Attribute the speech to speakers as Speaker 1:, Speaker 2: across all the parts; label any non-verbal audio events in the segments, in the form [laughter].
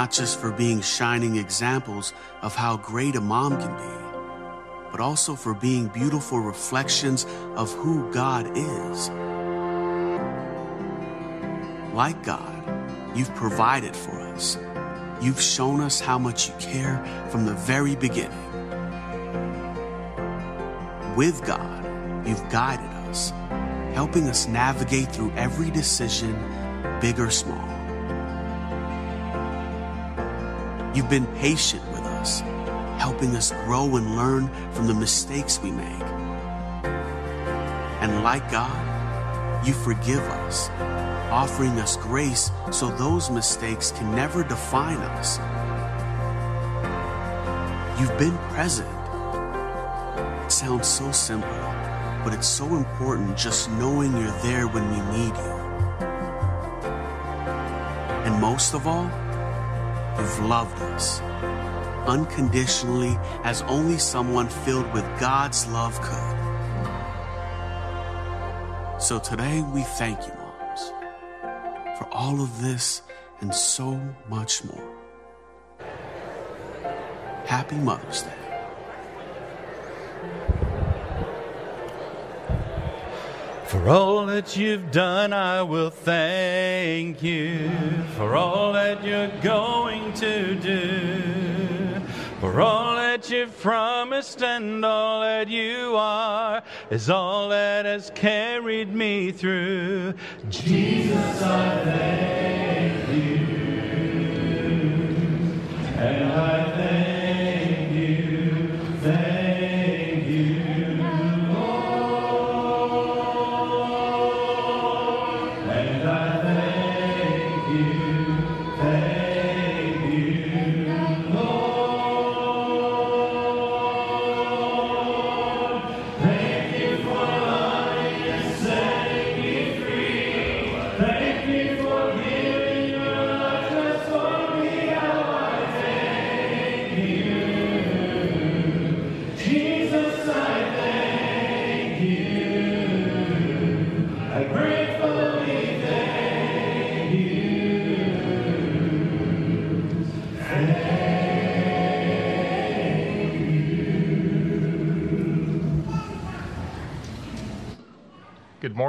Speaker 1: not just for being shining examples of how great a mom can be, but also for being beautiful reflections of who God is. Like God, you've provided for us. You've shown us how much you care from the very beginning. With God, you've guided us, helping us navigate through every decision, big or small. You've been patient with us, helping us grow and learn from the mistakes we make. And like God, you forgive us, offering us grace so those mistakes can never define us. You've been present. It sounds so simple, but it's so important just knowing you're there when we need you. And most of all, you've loved us unconditionally as only someone filled with God's love could. So today we thank you, moms, for all of this and so much more. Happy Mother's Day.
Speaker 2: For all that you've done, I will thank you. For all that you're going to do. For all that you've promised and all that you are is all that has carried me through. Jesus, I thank you. And I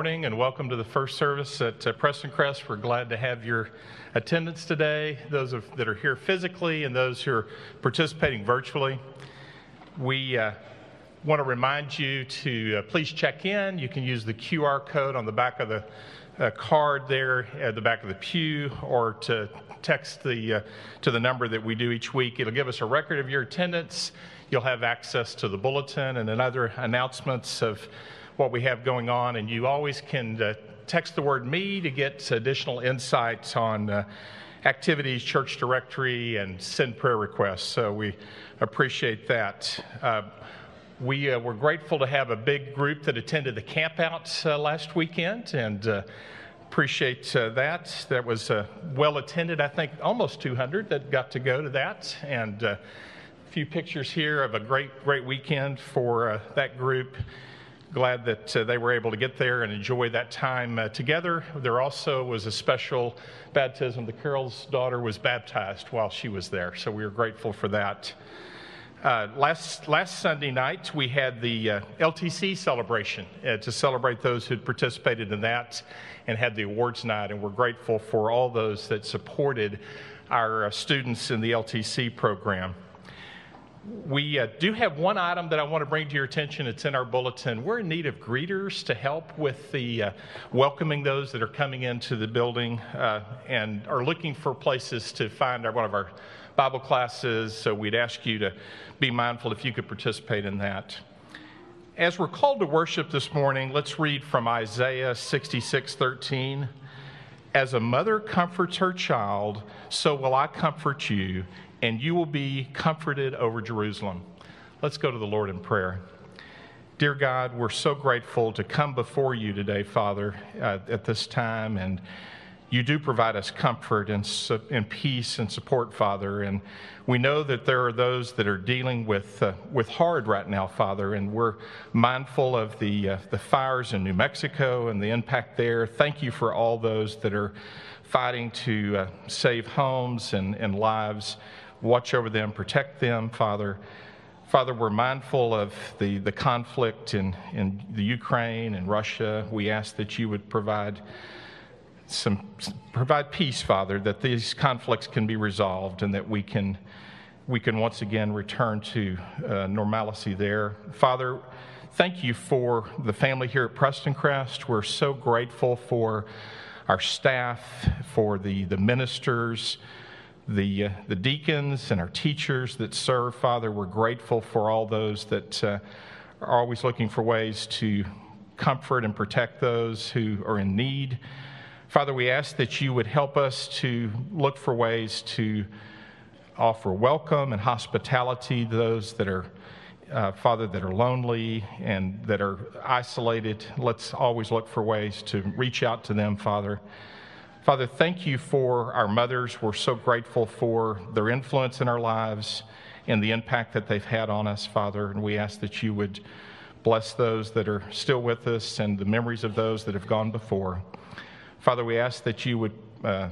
Speaker 3: morning and welcome to the first service at uh, Prestoncrest. We're glad to have your attendance today, those of, that are here physically and those who are participating virtually. We uh, want to remind you to uh, please check in. You can use the QR code on the back of the uh, card there at the back of the pew or to text the, uh, to the number that we do each week. It'll give us a record of your attendance. You'll have access to the bulletin and other announcements of what we have going on, and you always can uh, text the word me to get additional insights on uh, activities, church directory, and send prayer requests. So we appreciate that. Uh, we uh, were grateful to have a big group that attended the campout uh, last weekend, and uh, appreciate that. That was well attended. I think almost 200 that got to go to that, and a few pictures here of a great, great weekend for that group. Glad that uh, they were able to get there and enjoy that time uh, together. There also was a special baptism. The Carol's daughter was baptized while she was there, so we were grateful for that. Uh, last last Sunday night, we had the uh, LTC celebration uh, to celebrate those who participated in that and had the awards night. And we're grateful for all those that supported our uh, students in the LTC program. We uh, do have one item that I want to bring to your attention. It's in our bulletin. We're in need of greeters to help with the uh, welcoming those that are coming into the building uh, and are looking for places to find our, one of our Bible classes. So we'd ask you to be mindful if you could participate in that. As we're called to worship this morning, let's read from Isaiah 66 13. As a mother comforts her child, so will I comfort you, and you will be comforted over Jerusalem. Let's go to the Lord in prayer. Dear God, we're so grateful to come before you today, Father, uh, at this time. And you do provide us comfort and, su- and peace and support, Father. And we know that there are those that are dealing with, uh, with hard right now, Father. And we're mindful of the, uh, the fires in New Mexico and the impact there. Thank you for all those that are fighting to uh, save homes and, and lives. Watch over them, protect them, Father. Father, we're mindful of the, the conflict in, in the Ukraine and Russia. We ask that you would provide some provide peace, Father, that these conflicts can be resolved and that we can we can once again return to uh, normalcy there. Father, thank you for the family here at Prestoncrest. We're so grateful for our staff, for the, the ministers, the, uh, the deacons, and our teachers that serve. Father, we're grateful for all those that uh, are always looking for ways to comfort and protect those who are in need. Father, we ask that you would help us to look for ways to offer welcome and hospitality to those that are, uh, Father, that are lonely and that are isolated. Let's always look for ways to reach out to them, Father. Father, thank you for our mothers. We're so grateful for their influence in our lives and the impact that they've had on us, Father. And we ask that you would bless those that are still with us and the memories of those that have gone before. Father, we ask that you would uh,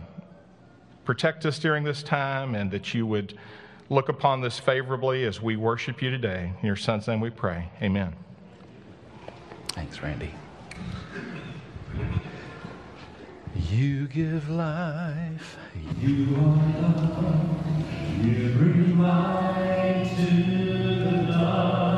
Speaker 3: protect us during this time and that you would look upon this favorably as we worship you today. In your son's name we pray. Amen.
Speaker 2: Thanks, Randy. You give life, you are love, you bring light to the darkness,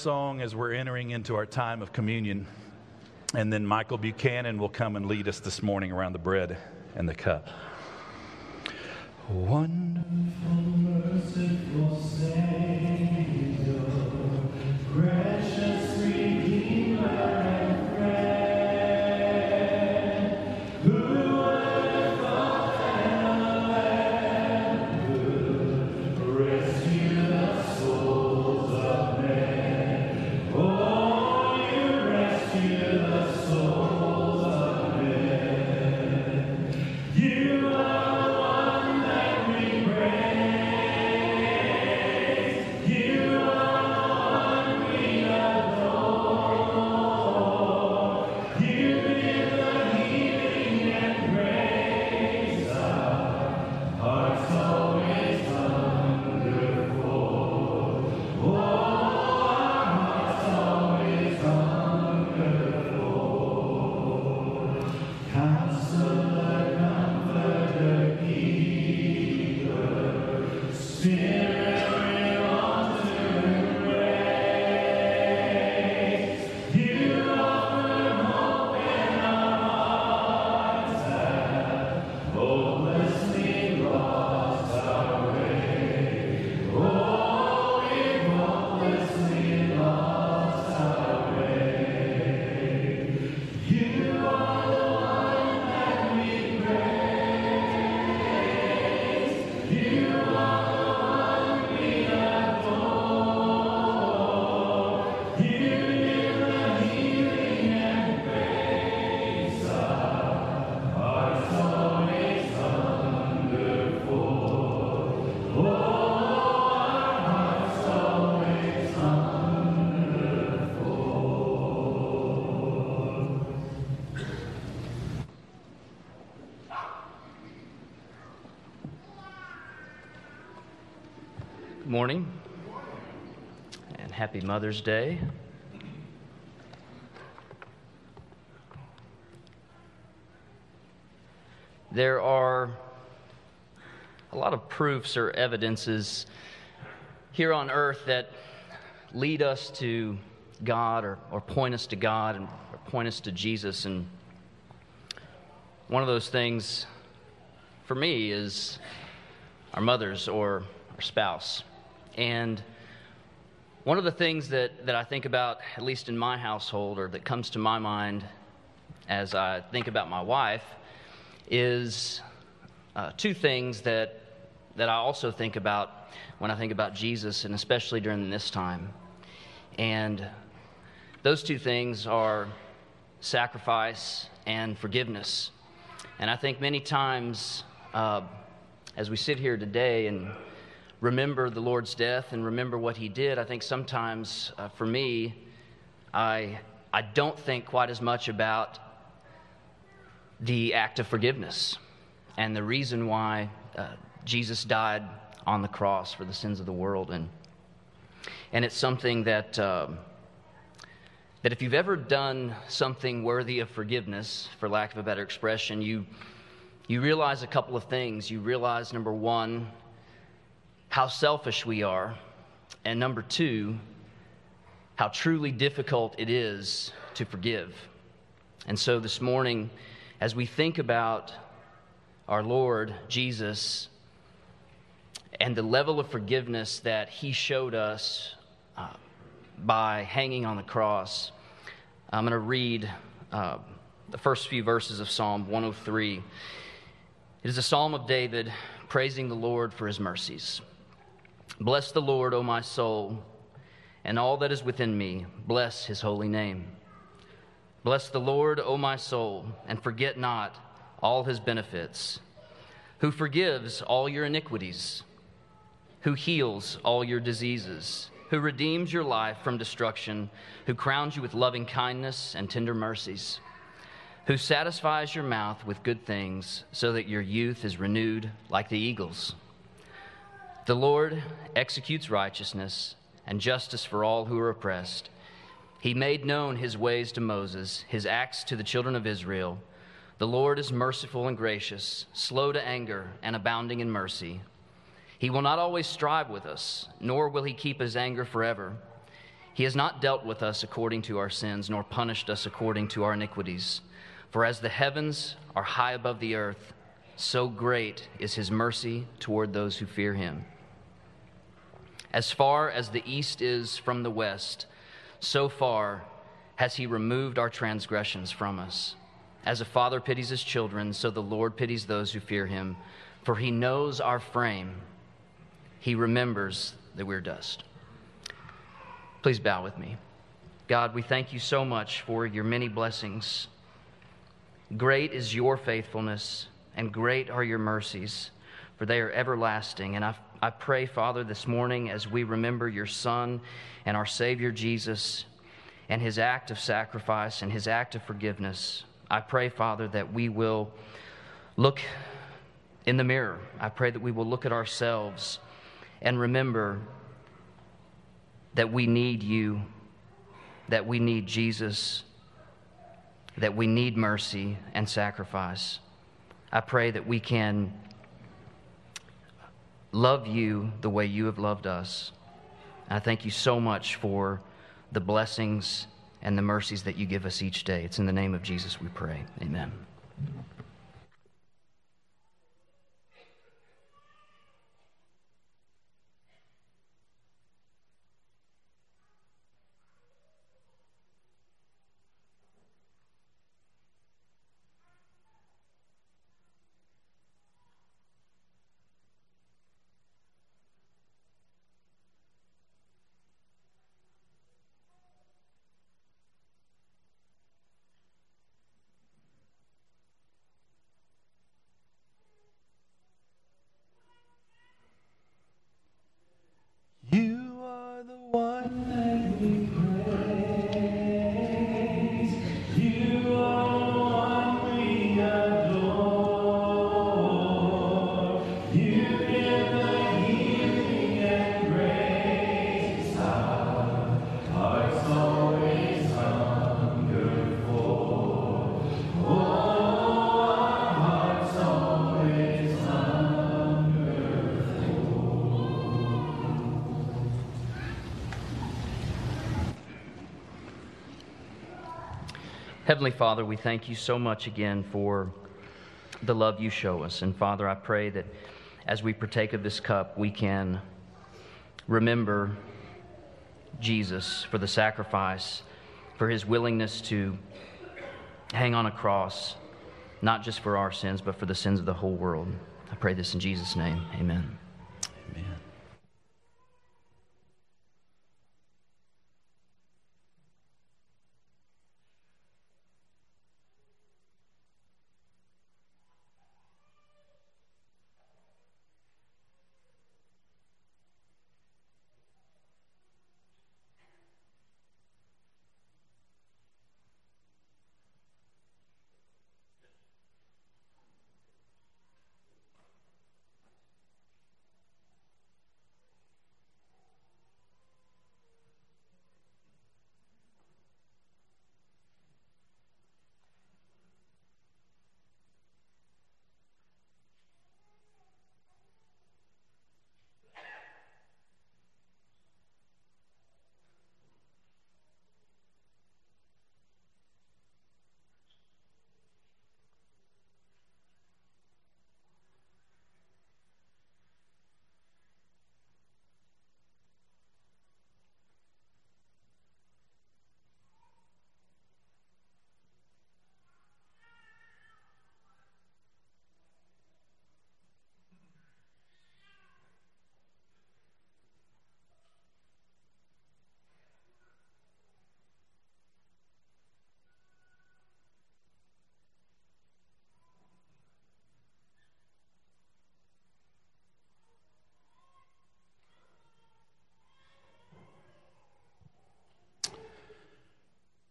Speaker 2: song as we're entering into our time of communion. And then Michael Buchanan will come and lead us this morning around the bread and the cup. Wonderful,
Speaker 4: happy Mother's Day. There are a lot of proofs or evidences here on earth that lead us to God or, or point us to God and or point us to Jesus. And one of those things for me is our mothers or our spouse. And one of the things that, that I think about, at least in my household, or that comes to my mind as I think about my wife, is uh, two things that, that I also think about when I think about Jesus, and especially during this time. And those two things are sacrifice and forgiveness. And I think many times, uh, as we sit here today and remember the Lord's death and remember what He did, I think sometimes uh, for me, I, I don't think quite as much about the act of forgiveness and the reason why uh, Jesus died on the cross for the sins of the world. And, and it's something that, um, that if you've ever done something worthy of forgiveness, for lack of a better expression, you, you realize a couple of things. You realize, number one, how selfish we are, and number two, how truly difficult it is to forgive. And so this morning, as we think about our Lord Jesus and the level of forgiveness that He showed us uh, by hanging on the cross, I'm going to read uh, the first few verses of Psalm 103. It is a psalm of David praising the Lord for His mercies. Bless the Lord, O my soul, and all that is within me. Bless His holy name. Bless the Lord, O my soul, and forget not all his benefits, who forgives all your iniquities, who heals all your diseases, who redeems your life from destruction, who crowns you with loving kindness and tender mercies, who satisfies your mouth with good things, so that your youth is renewed like the eagles. The Lord executes righteousness and justice for all who are oppressed. He made known his ways to Moses, his acts to the children of Israel. The Lord is merciful and gracious, slow to anger, and abounding in mercy. He will not always strive with us, nor will he keep his anger forever. He has not dealt with us according to our sins, nor punished us according to our iniquities. For as the heavens are high above the earth, so great is his mercy toward those who fear him. As far as the east is from the west, so far has he removed our transgressions from us. As a father pities his children, so the Lord pities those who fear him, for he knows our frame. He remembers that we're dust. Please bow with me. God, we thank you so much for your many blessings. Great is your faithfulness, and great are your mercies, for they are everlasting. And I, I pray, Father, this morning as we remember your Son and our Savior Jesus and his act of sacrifice and his act of forgiveness, I pray, Father, that we will look in the mirror. I pray that we will look at ourselves and remember that we need you, that we need Jesus, that we need mercy and sacrifice. I pray that we can love you the way you have loved us. I thank you so much for the blessings and the mercies that you give us each day. It's in the name of Jesus we pray. Amen. Heavenly Father, we thank you so much again for the love you show us. And Father, I pray that as we partake of this cup, we can remember Jesus for the sacrifice, for his willingness to hang on a cross, not just for our sins, but for the sins of the whole world. I pray this in Jesus' name. Amen.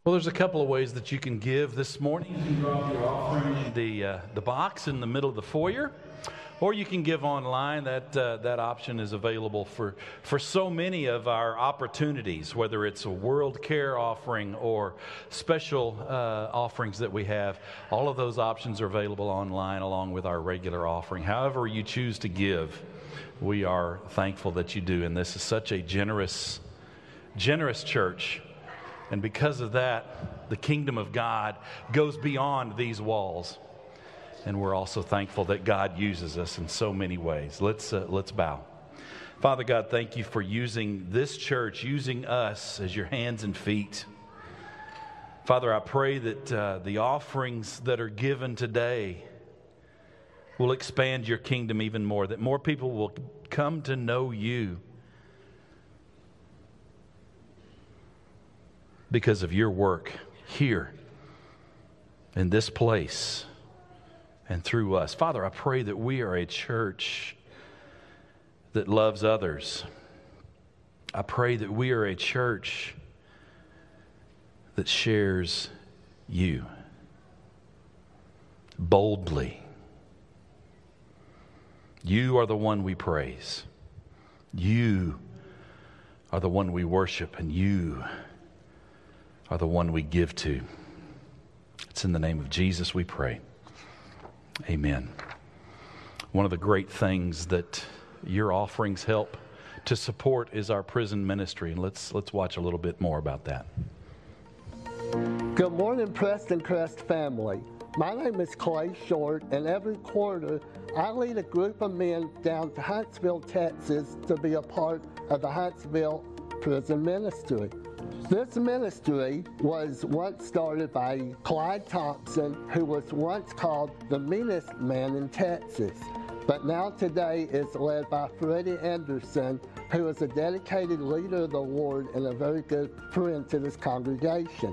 Speaker 2: Well, there's a couple of ways that you can give this morning. You can drop your offering in the, uh, the box in the middle of the foyer, or you can give online. That, uh, that option is available for, for so many of our opportunities, whether it's a World Care offering or special uh, offerings that we have. All of those options are available online along with our regular offering. However, you choose to give, we are thankful that you do. And this is such a generous generous church. And because of that, the kingdom of God goes beyond these walls. And we're also thankful that God uses us in so many ways. Let's, uh, let's bow. Father God, thank you for using this church, using us as your hands and feet. Father, I pray that uh, the offerings that are given today will expand your kingdom even more, that more people will come to know you because of your work here in this place and through us. Father, I pray that we are a church that loves others. I pray that we are a church that shares you boldly. You are the one we praise. You are the one we worship, and you are the one we give to. It's in the name of Jesus we pray. Amen. One of the great things that your offerings help to support is our prison ministry. And let's, let's watch a little bit more about that.
Speaker 5: Good morning, Prestoncrest family. My name is Clay Short, and every quarter I lead a group of men down to Huntsville, Texas to be a part of the Huntsville Prison Ministry. This ministry was once started by Clyde Thompson, who was once called the meanest man in Texas but now today is led by Freddie Anderson, who is a dedicated leader of the Lord and a very good friend to this congregation.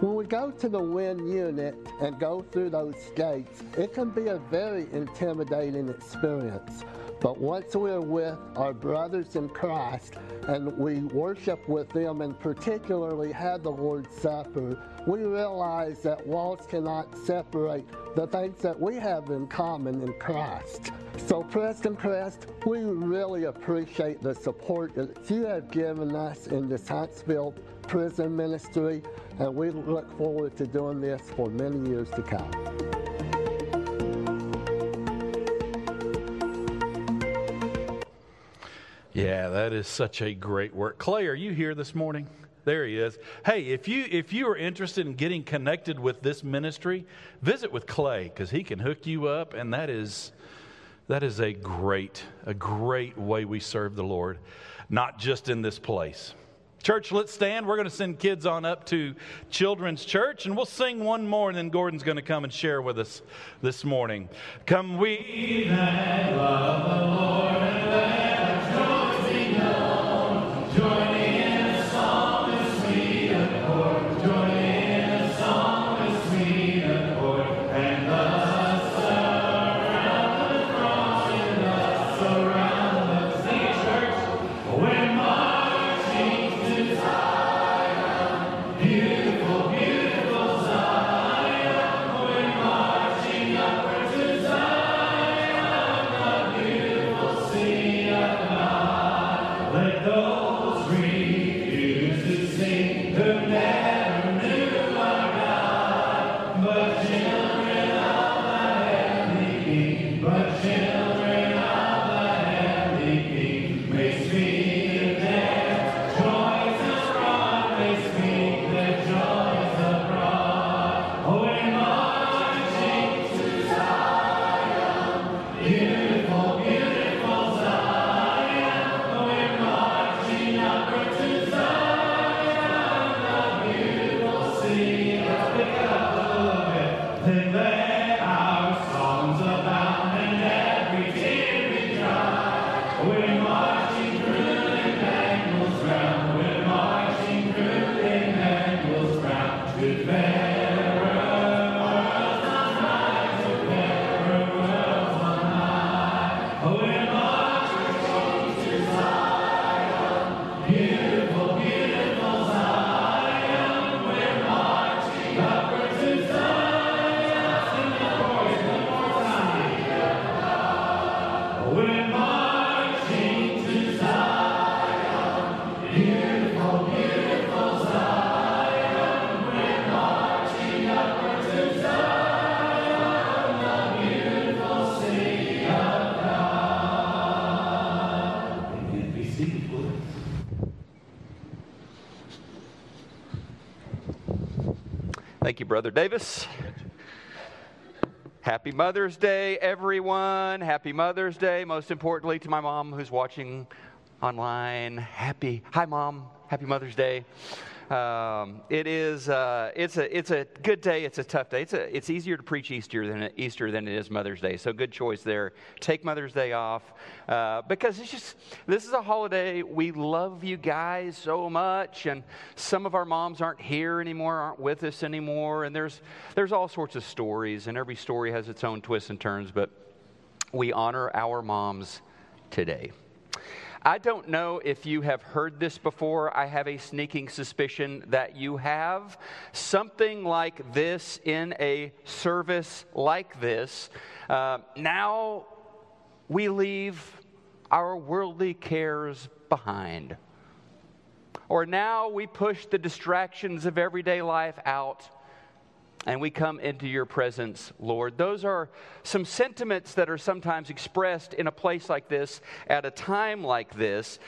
Speaker 5: When we go to the Wynne unit and go through those gates, it can be a very intimidating experience. But once we're with our brothers in Christ and we worship with them and particularly have the Lord's Supper, we realize that walls cannot separate the things that we have in common in Christ. So, Prestoncrest, we really appreciate the support that you have given us in this Huntsville prison ministry, and we look forward to doing this for many years to come.
Speaker 2: Yeah, that is such a great work. Clay, are you here this morning? There he is. Hey, if you if you are interested in getting connected with this ministry, visit with Clay because he can hook you up, and that is that is a great a great way we serve the Lord, not just in this place. Church, let's stand. We're going to send kids on up to Children's Church, and we'll sing one more, and then Gordon's going to come and share with us this morning. Come, we that love the Lord and let Yeah.
Speaker 6: Thank you, Brother Davis. Happy Mother's Day, everyone. Happy Mother's Day. Most importantly, to my mom who's watching online. Happy, hi, Mom. Happy Mother's Day. Um, it is. Uh, it's a. It's a good day. It's a tough day. It's a. It's easier to preach Easter than Easter than it is Mother's Day. So good choice there. Take Mother's Day off uh, because it's just. This is a holiday. We love you guys so much, and some of our moms aren't here anymore, aren't with us anymore, and there's there's all sorts of stories, and every story has its own twists and turns. But we honor our moms today. I don't know if you have heard this before. I have a sneaking suspicion that you have. Something like this in a service like this. Uh, now we leave our worldly cares behind. Or now we push the distractions of everyday life out and we come into your presence, Lord. Those are some sentiments that are sometimes expressed in a place like this, at a time like this.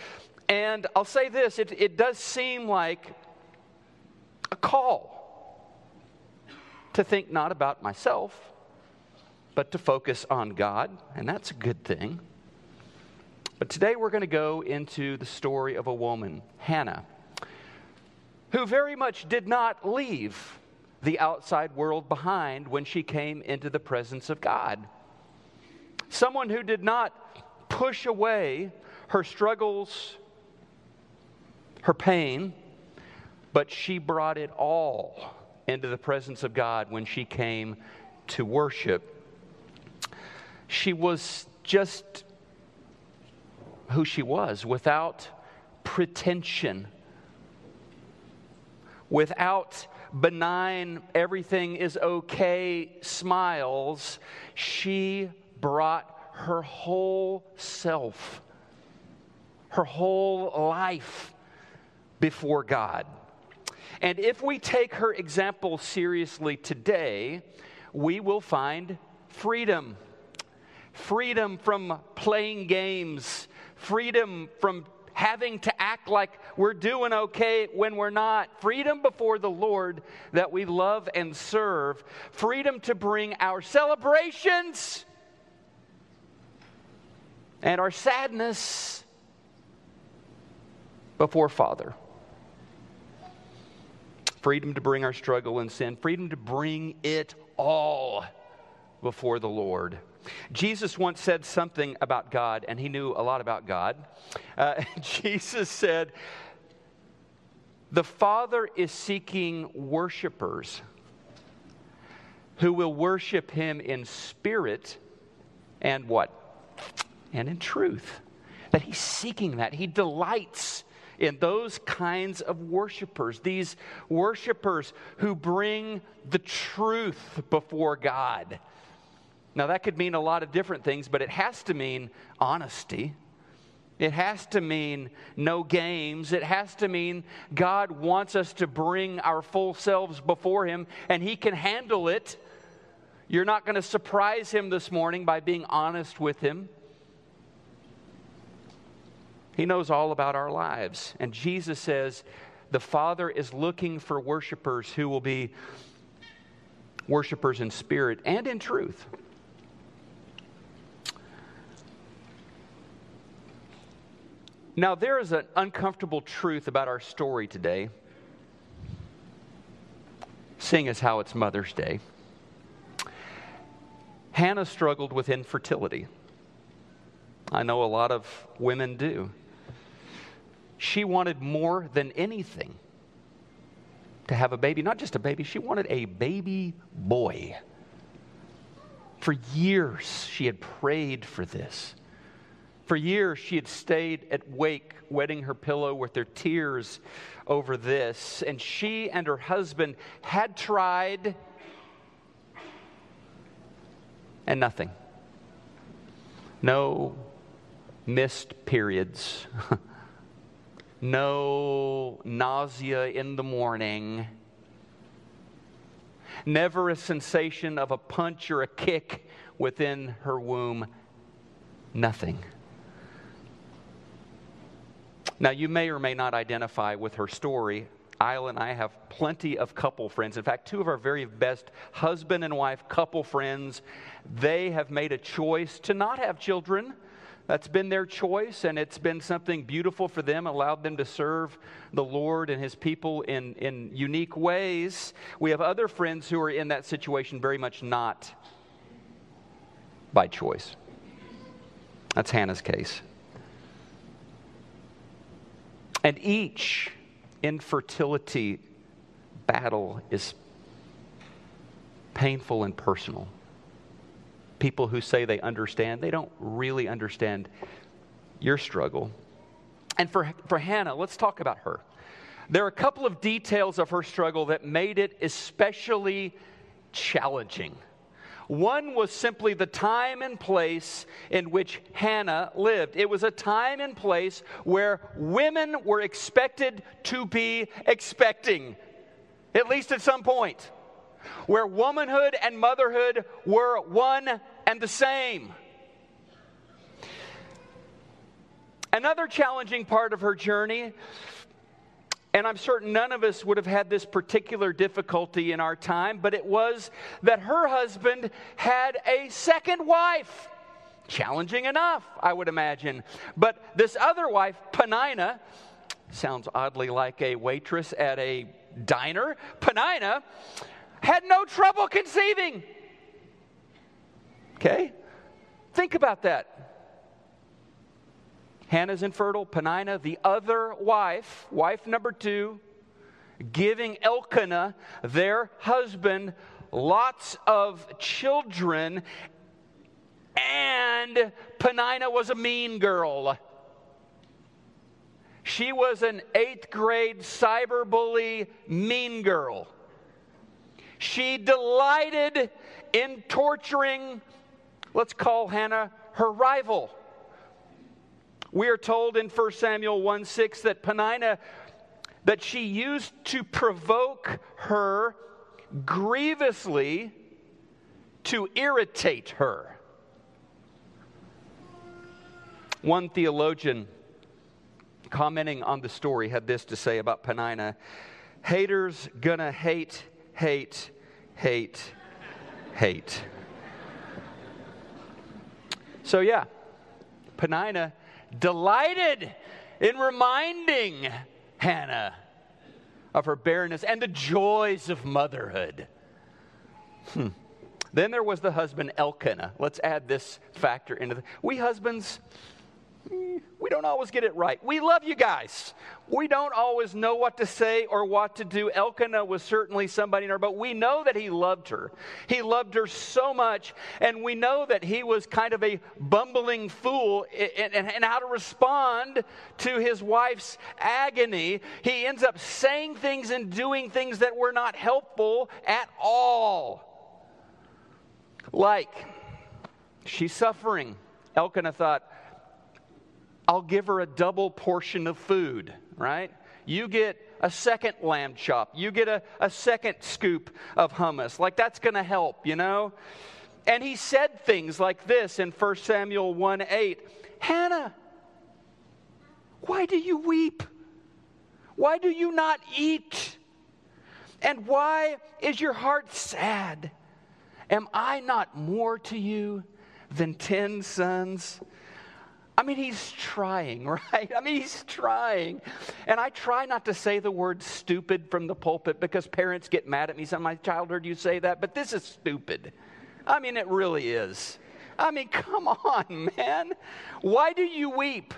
Speaker 6: And I'll say this it, it does seem like a call to think not about myself, but to focus on God, and that's a good thing. But today we're going to go into the story of a woman, Hannah, who very much did not leave the outside world behind when she came into the presence of God. Someone who did not push away her struggles, her pain, but she brought it all into the presence of God when she came to worship. She was just who she was without pretension, without benign, everything is okay smiles, she brought her whole self, her whole life before God. And if we take her example seriously today, we will find freedom. Freedom from playing games, freedom from having to act like we're doing okay when we're not. Freedom before the Lord that we love and serve. Freedom to bring our celebrations and our sadness before Father. Freedom to bring our struggle and sin. Freedom to bring it all before the Lord. Jesus once said something about God, and he knew a lot about God. Uh, [laughs] Jesus said, The Father is seeking worshipers who will worship him in spirit and what? And in truth. That he's seeking that. He delights in those kinds of worshipers, these worshipers who bring the truth before God now, that could mean a lot of different things, but it has to mean honesty. It has to mean no games. It has to mean God wants us to bring our full selves before Him, and He can handle it. You're not going to surprise Him this morning by being honest with Him. He knows all about our lives. And Jesus says the Father is looking for worshipers who will be worshipers in spirit and in truth. Now, there is an uncomfortable truth about our story today, seeing as how it's Mother's Day. Hannah struggled with infertility. I know a lot of women do. She wanted more than anything to have a baby, not just a baby, she wanted a baby boy. For years, she had prayed for this. For years, she had stayed at wake, wetting her pillow with her tears over this. And she and her husband had tried, and nothing. No missed periods. [laughs] no nausea in the morning. Never a sensation of a punch or a kick within her womb. Nothing. Now, you may or may not identify with her story. Isla and I have plenty of couple friends. In fact, two of our very best husband and wife couple friends, they have made a choice to not have children. That's been their choice, and it's been something beautiful for them, allowed them to serve the Lord and His people in, in unique ways. We have other friends who are in that situation very much not by choice. That's Hannah's case. And each infertility battle is painful and personal. People who say they understand, they don't really understand your struggle. And for, for Hannah, let's talk about her. There are a couple of details of her struggle that made it especially challenging. One was simply the time and place in which Hannah lived. It was a time and place where women were expected to be expecting, at least at some point, where womanhood and motherhood were one and the same. Another challenging part of her journey and I'm certain none of us would have had this particular difficulty in our time, but it was that her husband had a second wife. Challenging enough, I would imagine. But this other wife, Penina, sounds oddly like a waitress at a diner. Penina had no trouble conceiving. Okay? Think about that. Hannah's infertile, Penina, the other wife, wife number two, giving Elkanah, their husband, lots of children, and Penina was a mean girl. She was an eighth grade cyberbully mean girl. She delighted in torturing, let's call Hannah her rival. We are told in 1 Samuel 1 6 that Penina, that she used to provoke her grievously to irritate her. One theologian commenting on the story had this to say about Penina haters gonna hate, hate, hate, hate. So, yeah, Penina delighted in reminding Hannah of her barrenness and the joys of motherhood. Hmm. Then there was the husband Elkanah. Let's add this factor into the. We husbands, we don't always get it right. We love you guys. We don't always know what to say or what to do. Elkanah was certainly somebody in her, but we know that he loved her. He loved her so much, and we know that he was kind of a bumbling fool in how to respond to his wife's agony. He ends up saying things and doing things that were not helpful at all. Like, she's suffering. Elkanah thought, I'll give her a double portion of food, right? You get a second lamb chop. You get a, a second scoop of hummus. Like that's going to help, you know? And he said things like this in 1 Samuel 1 8 Hannah, why do you weep? Why do you not eat? And why is your heart sad? Am I not more to you than ten sons? I mean, he's trying, [laughs] right? I mean, he's trying. And I try not to say the word stupid from the pulpit because parents get mad at me. Some my child heard you say that, but this is stupid. I mean, it really is. I mean, come [laughs] on, man. Why do you weep?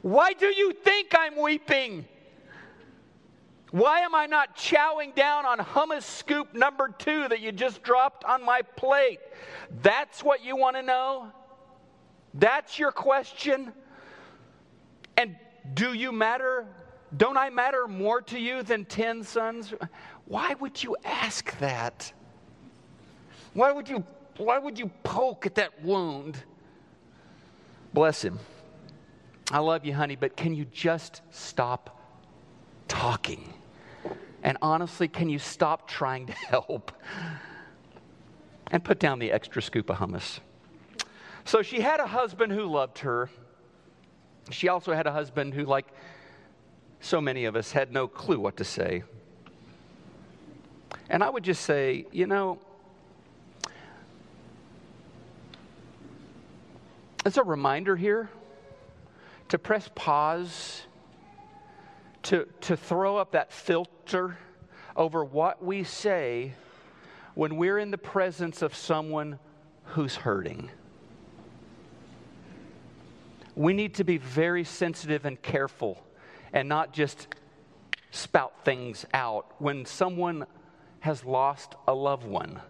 Speaker 6: Why do you think I'm weeping? Why am I not chowing down on hummus scoop number two that you just dropped on my plate? That's what you want to know? That's your question? And do you matter? Don't I matter more to you than 10 sons? Why would you ask that? Why would you why would you poke at that wound? Bless him. I love you, honey, but can you just stop talking? And honestly, can you stop trying to [laughs] help? And put down the extra scoop of hummus. So she had a husband who loved her. She also had a husband who, like so many of us had no clue what to say. And I would just say, you know, it's a reminder here to press pause, to, to throw up that filter over what we say when we're in the presence of someone who's hurting. We need to be very sensitive and careful and not just spout things out when someone has lost a loved one.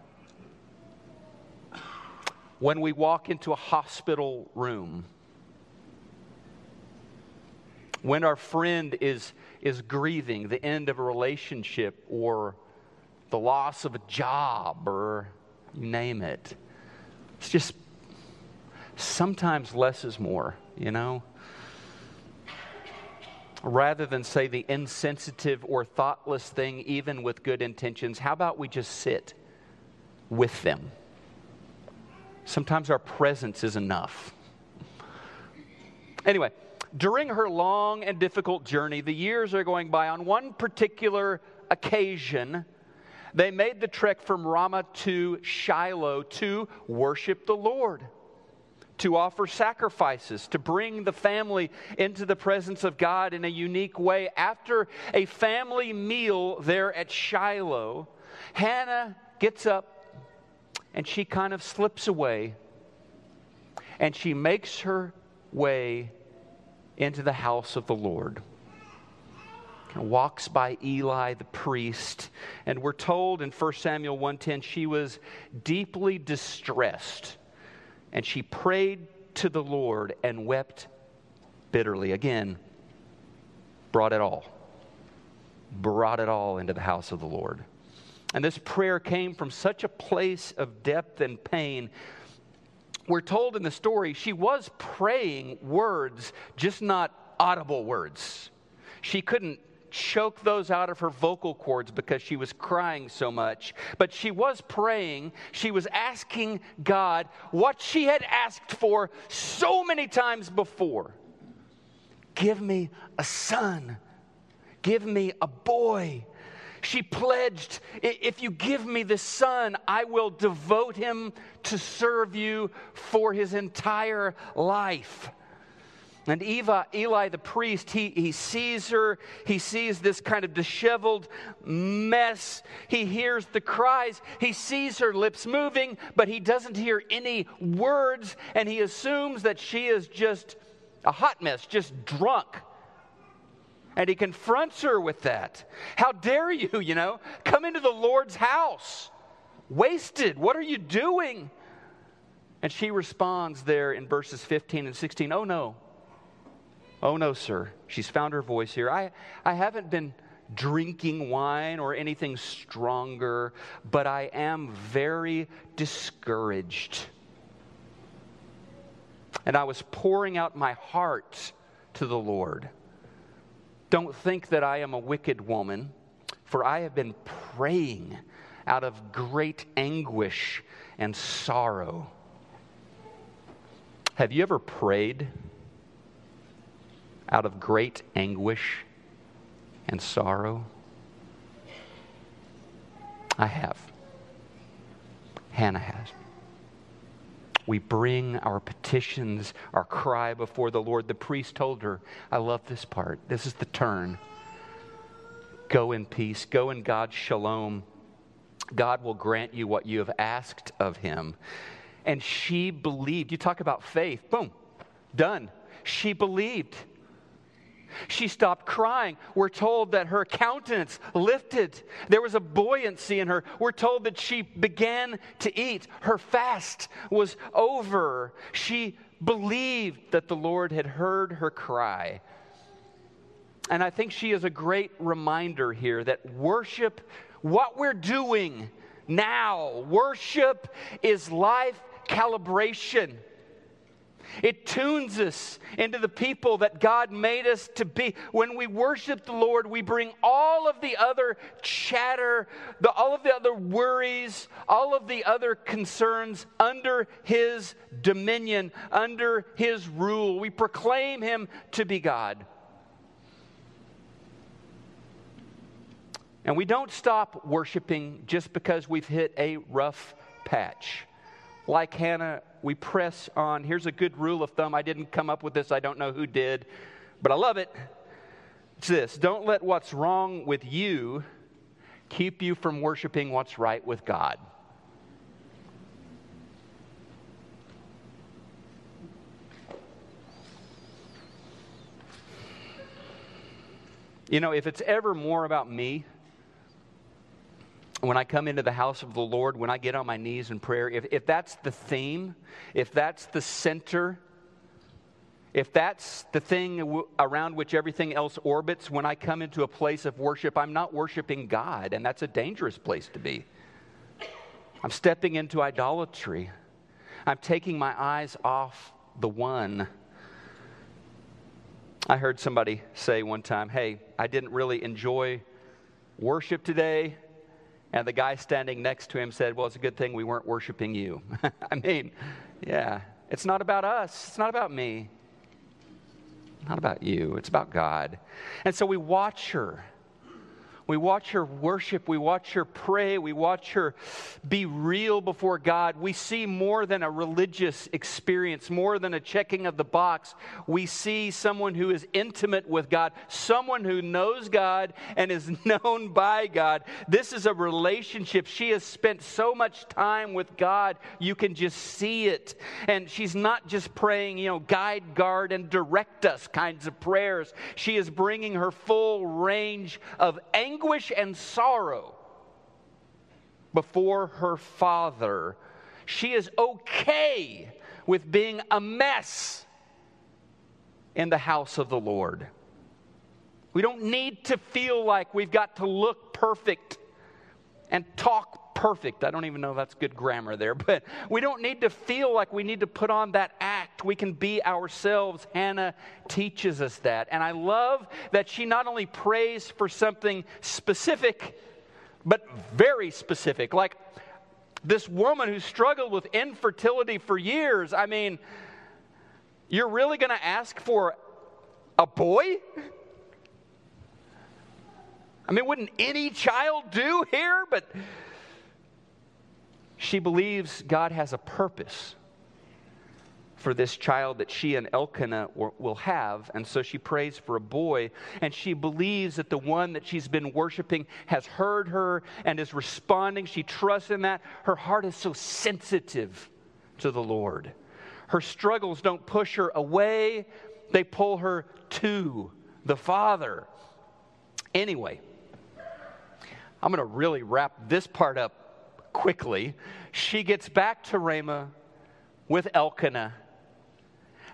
Speaker 6: When we walk into a hospital room, when our friend is, is grieving the end of a relationship or the loss of a job or you name it. It's just sometimes less is more, you know? Rather than say the insensitive or thoughtless thing, even with good intentions, how about we just sit with them? Sometimes our presence is enough. Anyway, during her long and difficult journey, the years are going by. On one particular occasion, they made the trek from Ramah to Shiloh to worship the Lord, to offer sacrifices, to bring the family into the presence of God in a unique way. After a family meal there at Shiloh, Hannah gets up and she kind of slips away and she makes her way into the house of the Lord. Walks by Eli the priest, and we're told in 1 Samuel 1:10 she was deeply distressed, and she prayed to the Lord and wept bitterly. Again, brought it all. Brought it all into the house of the Lord. And this prayer came from such a place of depth and pain. We're told in the story she was praying words, just not audible words. She couldn't choke those out of her vocal cords because she was crying so much. But she was praying. She was asking God what she had asked for so many times before Give me a son, give me a boy. She pledged, if you give me the son, I will devote him to serve you for his entire life. And Eva, Eli the priest, he, he sees her. He sees this kind of disheveled mess. He hears the cries. He sees her lips moving, but he doesn't hear any words. And he assumes that she is just a hot mess, just drunk. And he confronts her with that. How dare you, you know, come into the Lord's house wasted. What are you doing? And she responds there in verses 15 and 16 Oh no. Oh, no, sir. She's found her voice here. I, I haven't been drinking wine or anything stronger, but I am very discouraged. And I was pouring out my heart to the Lord. Don't think that I am a wicked woman, for I have been praying out of great anguish and sorrow. Have you ever prayed? Out of great anguish and sorrow? I have. Hannah has. We bring our petitions, our cry before the Lord. The priest told her, I love this part. This is the turn. Go in peace, go in God's shalom. God will grant you what you have asked of him. And she believed. You talk about faith. Boom, done. She believed. She stopped crying. We're told that her countenance lifted. There was a buoyancy in her. We're told that she began to eat. Her fast was over. She believed that the Lord had heard her cry. And I think she is a great reminder here that worship, what we're doing now, worship is life calibration. It tunes us into the people that God made us to be. When we worship the Lord, we bring all of the other chatter, the, all of the other worries, all of the other concerns under His dominion, under His rule. We proclaim Him to be God. And we don't stop worshiping just because we've hit a rough patch. Like Hannah, we press on. Here's a good rule of thumb. I didn't come up with this, I don't know who did, but I love it. It's this don't let what's wrong with you keep you from worshiping what's right with God. You know, if it's ever more about me, when I come into the house of the Lord, when I get on my knees in prayer, if, if that's the theme, if that's the center, if that's the thing w- around which everything else orbits, when I come into a place of worship, I'm not worshiping God, and that's a dangerous place to be. I'm stepping into idolatry. I'm taking my eyes off the one. I heard somebody say one time, Hey, I didn't really enjoy worship today. And the guy standing next to him said, Well, it's a good thing we weren't worshiping you. [laughs] I mean, yeah, it's not about us, it's not about me, not about you, it's about God. And so we watch her. We watch her worship. We watch her pray. We watch her be real before God. We see more than a religious experience, more than a checking of the box. We see someone who is intimate with God, someone who knows God and is [laughs] known by God. This is a relationship. She has spent so much time with God, you can just see it. And she's not just praying, you know, guide, guard, and direct us kinds of prayers. She is bringing her full range of anger anguish and sorrow before her father. She is okay with being a mess in the house of the Lord. We don't need to feel like we've got to look perfect and talk perfect. I don't even know if that's good grammar there, [laughs] but we don't need to feel like we need to put on that act. We can be ourselves. Hannah teaches us that. And I love that she not only prays for something specific, but very specific. Like this woman who struggled with infertility for years. I mean, you're really going to ask for a boy? I mean, wouldn't any child do here? But she believes God has a purpose for this child that she and Elkanah will have. And so she prays for a boy. And she believes that the one that she's been worshiping has heard her and is responding. She trusts in that. Her heart is so sensitive to the Lord. Her struggles don't push her away, they pull her to the Father. Anyway, I'm going to really wrap this part up quickly. She gets back to Ramah with Elkanah.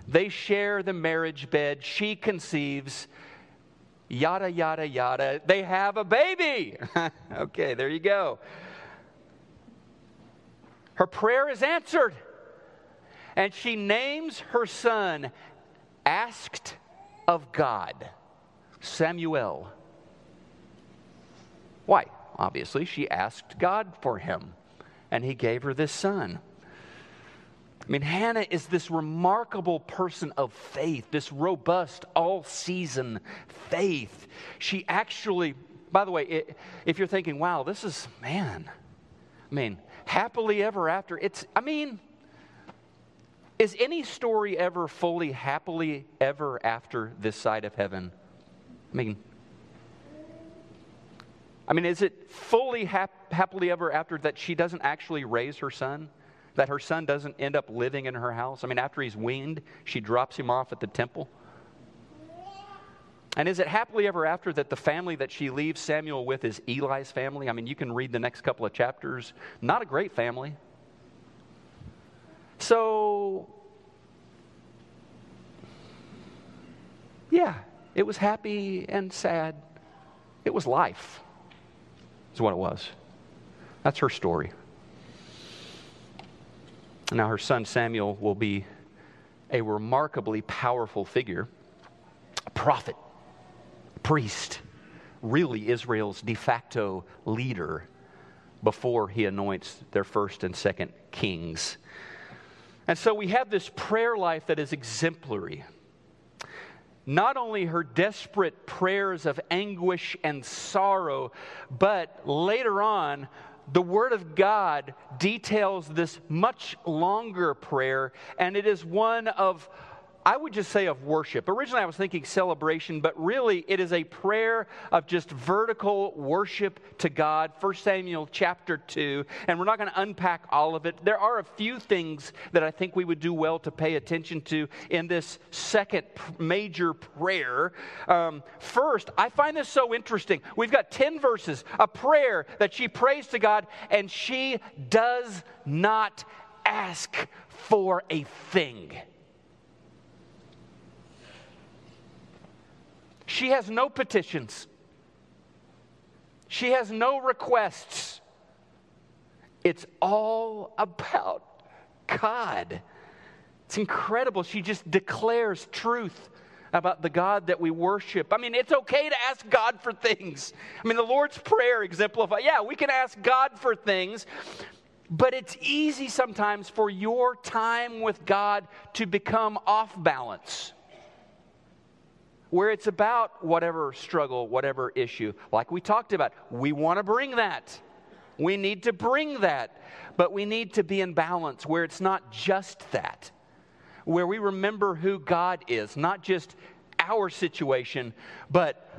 Speaker 6: They share the marriage bed. She conceives. Yada, yada, yada. They have a baby. [laughs] okay, there you go. Her prayer is answered. And she names her son, asked of God, Samuel. Why? Obviously, she asked God for him, and he gave her this son. I mean, Hannah is this remarkable person of faith, this robust, all season faith. She actually, by the way, if you're thinking, wow, this is, man, I mean, happily ever after, it's, I mean, is any story ever fully happily ever after this side of heaven? I mean, I mean, is it fully hap- happily ever after that she doesn't actually raise her son? That her son doesn't end up living in her house? I mean, after he's weaned, she drops him off at the temple? And is it happily ever after that the family that she leaves Samuel with is Eli's family? I mean, you can read the next couple of chapters. Not a great family. So, yeah, it was happy and sad. It was life is what it was. That's her story. Now, her son Samuel will be a remarkably powerful figure, a prophet, a priest, really Israel's de facto leader before he anoints their first and second kings. And so we have this prayer life that is exemplary. Not only her desperate prayers of anguish and sorrow, but later on, the Word of God details this much longer prayer, and it is one of I would just say of worship. Originally, I was thinking celebration, but really it is a prayer of just vertical worship to God. 1 Samuel chapter 2. And we're not going to unpack all of it. There are a few things that I think we would do well to pay attention to in this second major prayer. Um, first, I find this so interesting. We've got 10 verses, a prayer that she prays to God, and she does not ask for a thing. She has no petitions. She has no requests. It's all about God. It's incredible. She just declares truth about the God that we worship. I mean, it's okay to ask God for things. I mean, the Lord's Prayer exemplifies, yeah, we can ask God for things, but it's easy sometimes for your time with God to become off balance where it's about whatever struggle, whatever issue. Like we talked about, we want to bring that. We need to bring that. But we need to be in balance where it's not just that, where we remember who God is, not just our situation, but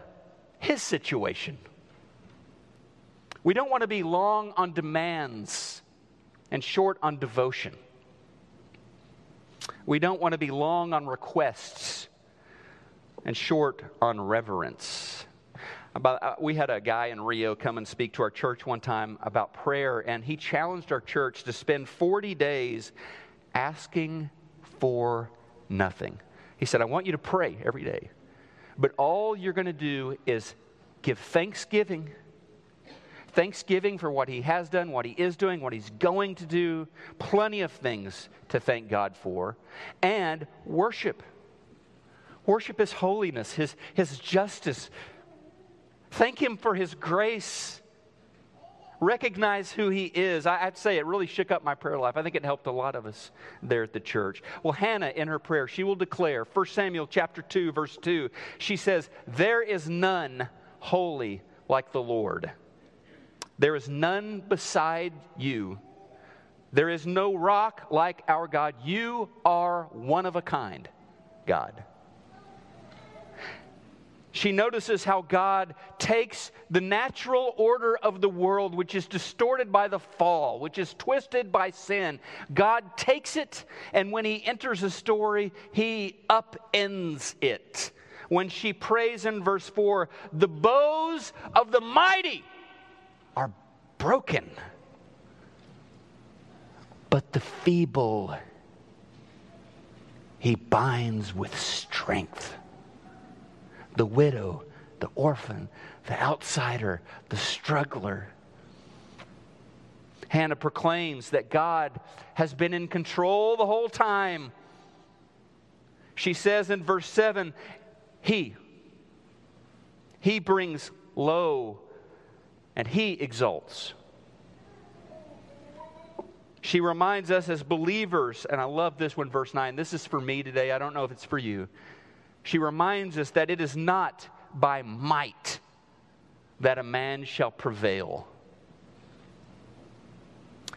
Speaker 6: His situation. We don't want to be long on demands and short on devotion. We don't want to be long on requests and short on reverence. About, uh, we had a guy in Rio come and speak to our church one time about prayer, and he challenged our church to spend 40 days asking for nothing. He said, I want you to pray every day, but all you're going to do is give thanksgiving. Thanksgiving for what he has done, what he is doing, what he's going to do, plenty of things to thank God for, and worship. Worship His holiness, His, his justice. Thank Him for His grace. Recognize who He is. I, I'd say it really shook up my prayer life. I think it helped a lot of us there at the church. Well, Hannah, in her prayer, she will declare, 1 Samuel chapter 2, verse 2, she says, There is none holy like the Lord. There is none beside you. There is no rock like our God. You are one of a kind, God. She notices how God takes the natural order of the world, which is distorted by the fall, which is twisted by sin. God takes it, and when He enters a story, He upends it. When she prays in verse 4, the bows of the mighty are broken, but the feeble He binds with strength the widow, the orphan, the outsider, the struggler. Hannah proclaims that God has been in control the whole time. She says in verse 7 He, He brings low and He exalts. She reminds us as believers, and I love this one, verse 9. This is for me today. I don't know if it's for you she reminds us that it is not by might that a man shall prevail.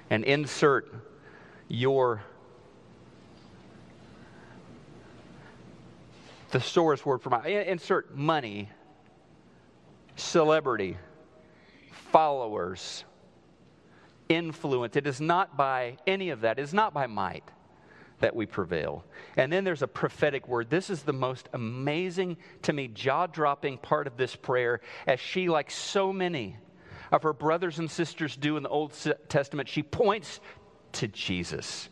Speaker 6: And insert your thesaurus word for my insert money, celebrity, followers, influence. It is not by any of that. It is not by might that we prevail. And then there's a prophetic word. This is the most amazing, to me, jaw dropping part of this prayer, as she, like so many of her brothers and sisters do in the Old Testament, she points to Jesus.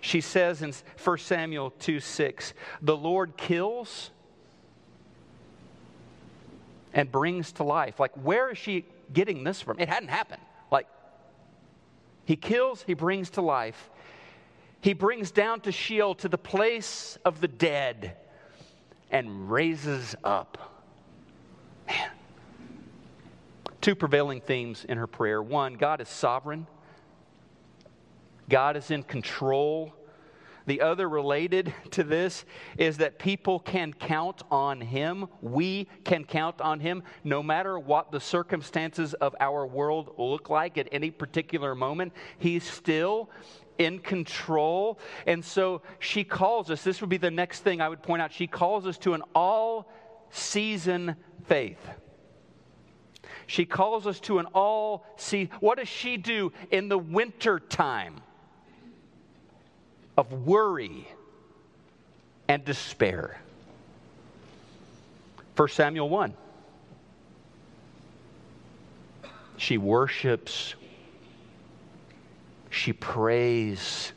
Speaker 6: She says in 1 Samuel 2 6, the Lord kills and brings to life. Like, where is she getting this from? It hadn't happened. Like, he kills, he brings to life. He brings down to Sheol, to the place of the dead, and raises up. Man. Two prevailing themes in her prayer. One, God is sovereign, God is in control. The other related [laughs] to this is that people can count on Him. We can count on Him no matter what the circumstances of our world look like at any particular moment. He's still in control. And so she calls us, this would be the next thing I would point out. She calls us to an all season faith. She calls us to an all season. What does she do in the winter time of worry and despair? 1 Samuel 1. She worships she prays.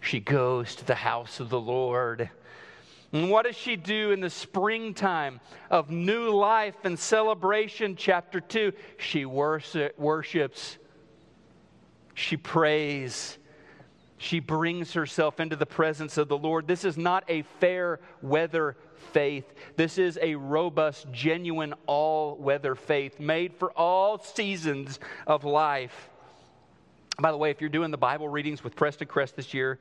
Speaker 6: She goes to the house of the Lord. And what does she do in the springtime of new life and celebration? Chapter 2 she worships, she prays, she brings herself into the presence of the Lord. This is not a fair weather faith. This is a robust, genuine, all weather faith made for all seasons of life. By the way, if you're doing the Bible readings with Prestoncrest this year,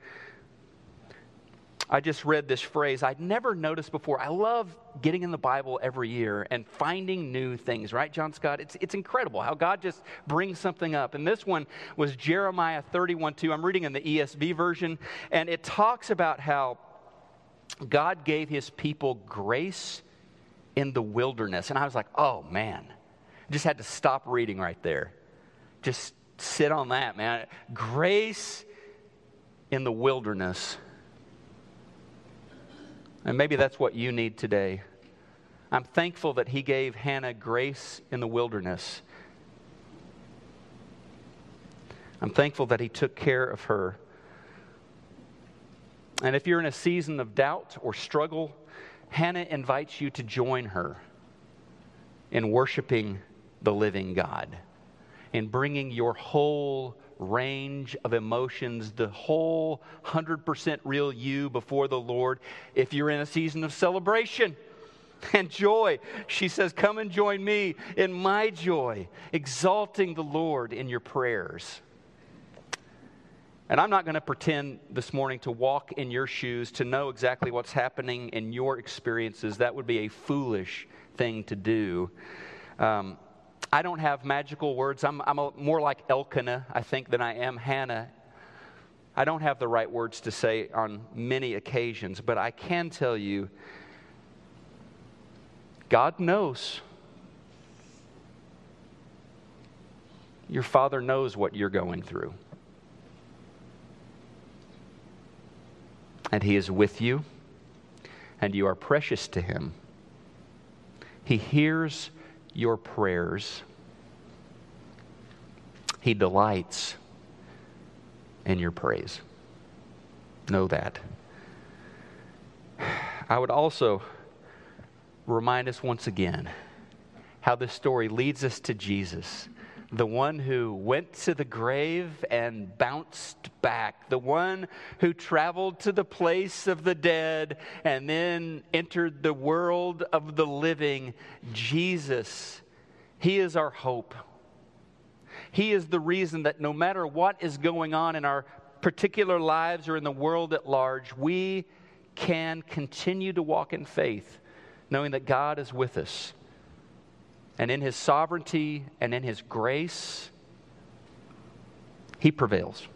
Speaker 6: I just read this phrase I'd never noticed before. I love getting in the Bible every year and finding new things, right, John Scott? It's, it's incredible how God just brings something up. And this one was Jeremiah 31 2. I'm reading in the ESV version, and it talks about how God gave his people grace in the wilderness. And I was like, oh man, just had to stop reading right there. Just sit on that, man. Grace in the wilderness. And maybe that's what you need today. I'm thankful that he gave Hannah grace in the wilderness. I'm thankful that he took care of her. And if you're in a season of doubt or struggle, Hannah invites you to join her in worshiping the living God in bringing your whole range of emotions, the whole 100% real you before the Lord. If you're in a season of celebration, [laughs] and joy. She says, Come and join me in my joy, exalting the Lord in your prayers. And I'm not going to pretend this morning to walk in your shoes, to know exactly what's happening in your experiences. That would be a foolish thing to do. Um, I don't have magical words. I'm, I'm a, more like Elkanah, I think, than I am Hannah. I don't have the right words to say on many occasions, but I can tell you God knows. Your Father knows what you're going through. And He is with you, and you are precious to Him. He hears your prayers. He delights in your praise. Know that. I would also remind us once again how this story leads us to Jesus, the one who went to the grave and bounced back, the one who traveled to the place of the dead and then entered the world of the living. Jesus, He is our hope. He is the reason that no matter what is going on in our particular lives or in the world at large, we can continue to walk in faith, knowing that God is with us. And in His sovereignty and in His grace, He prevails.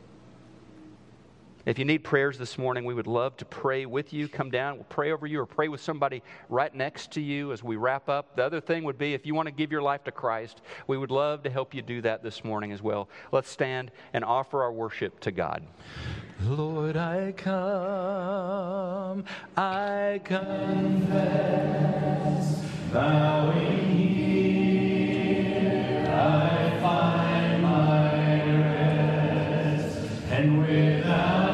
Speaker 6: If you need prayers this morning, we would love to pray with you. Come down, we'll pray over you or pray with somebody right next to you as we wrap up. The other thing would be if you want to give your life to Christ, we would love to help you do that this morning as well. Let's stand and offer our worship to God.
Speaker 2: Lord, I come, I confess, bowing here, I find my rest, and without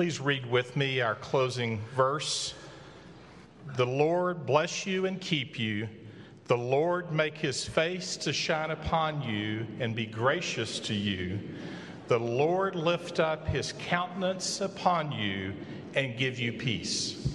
Speaker 3: Please read with me our closing verse. The Lord bless you and keep you. The Lord make his face to shine upon you and be gracious to you. The Lord lift up his countenance upon you and give you peace.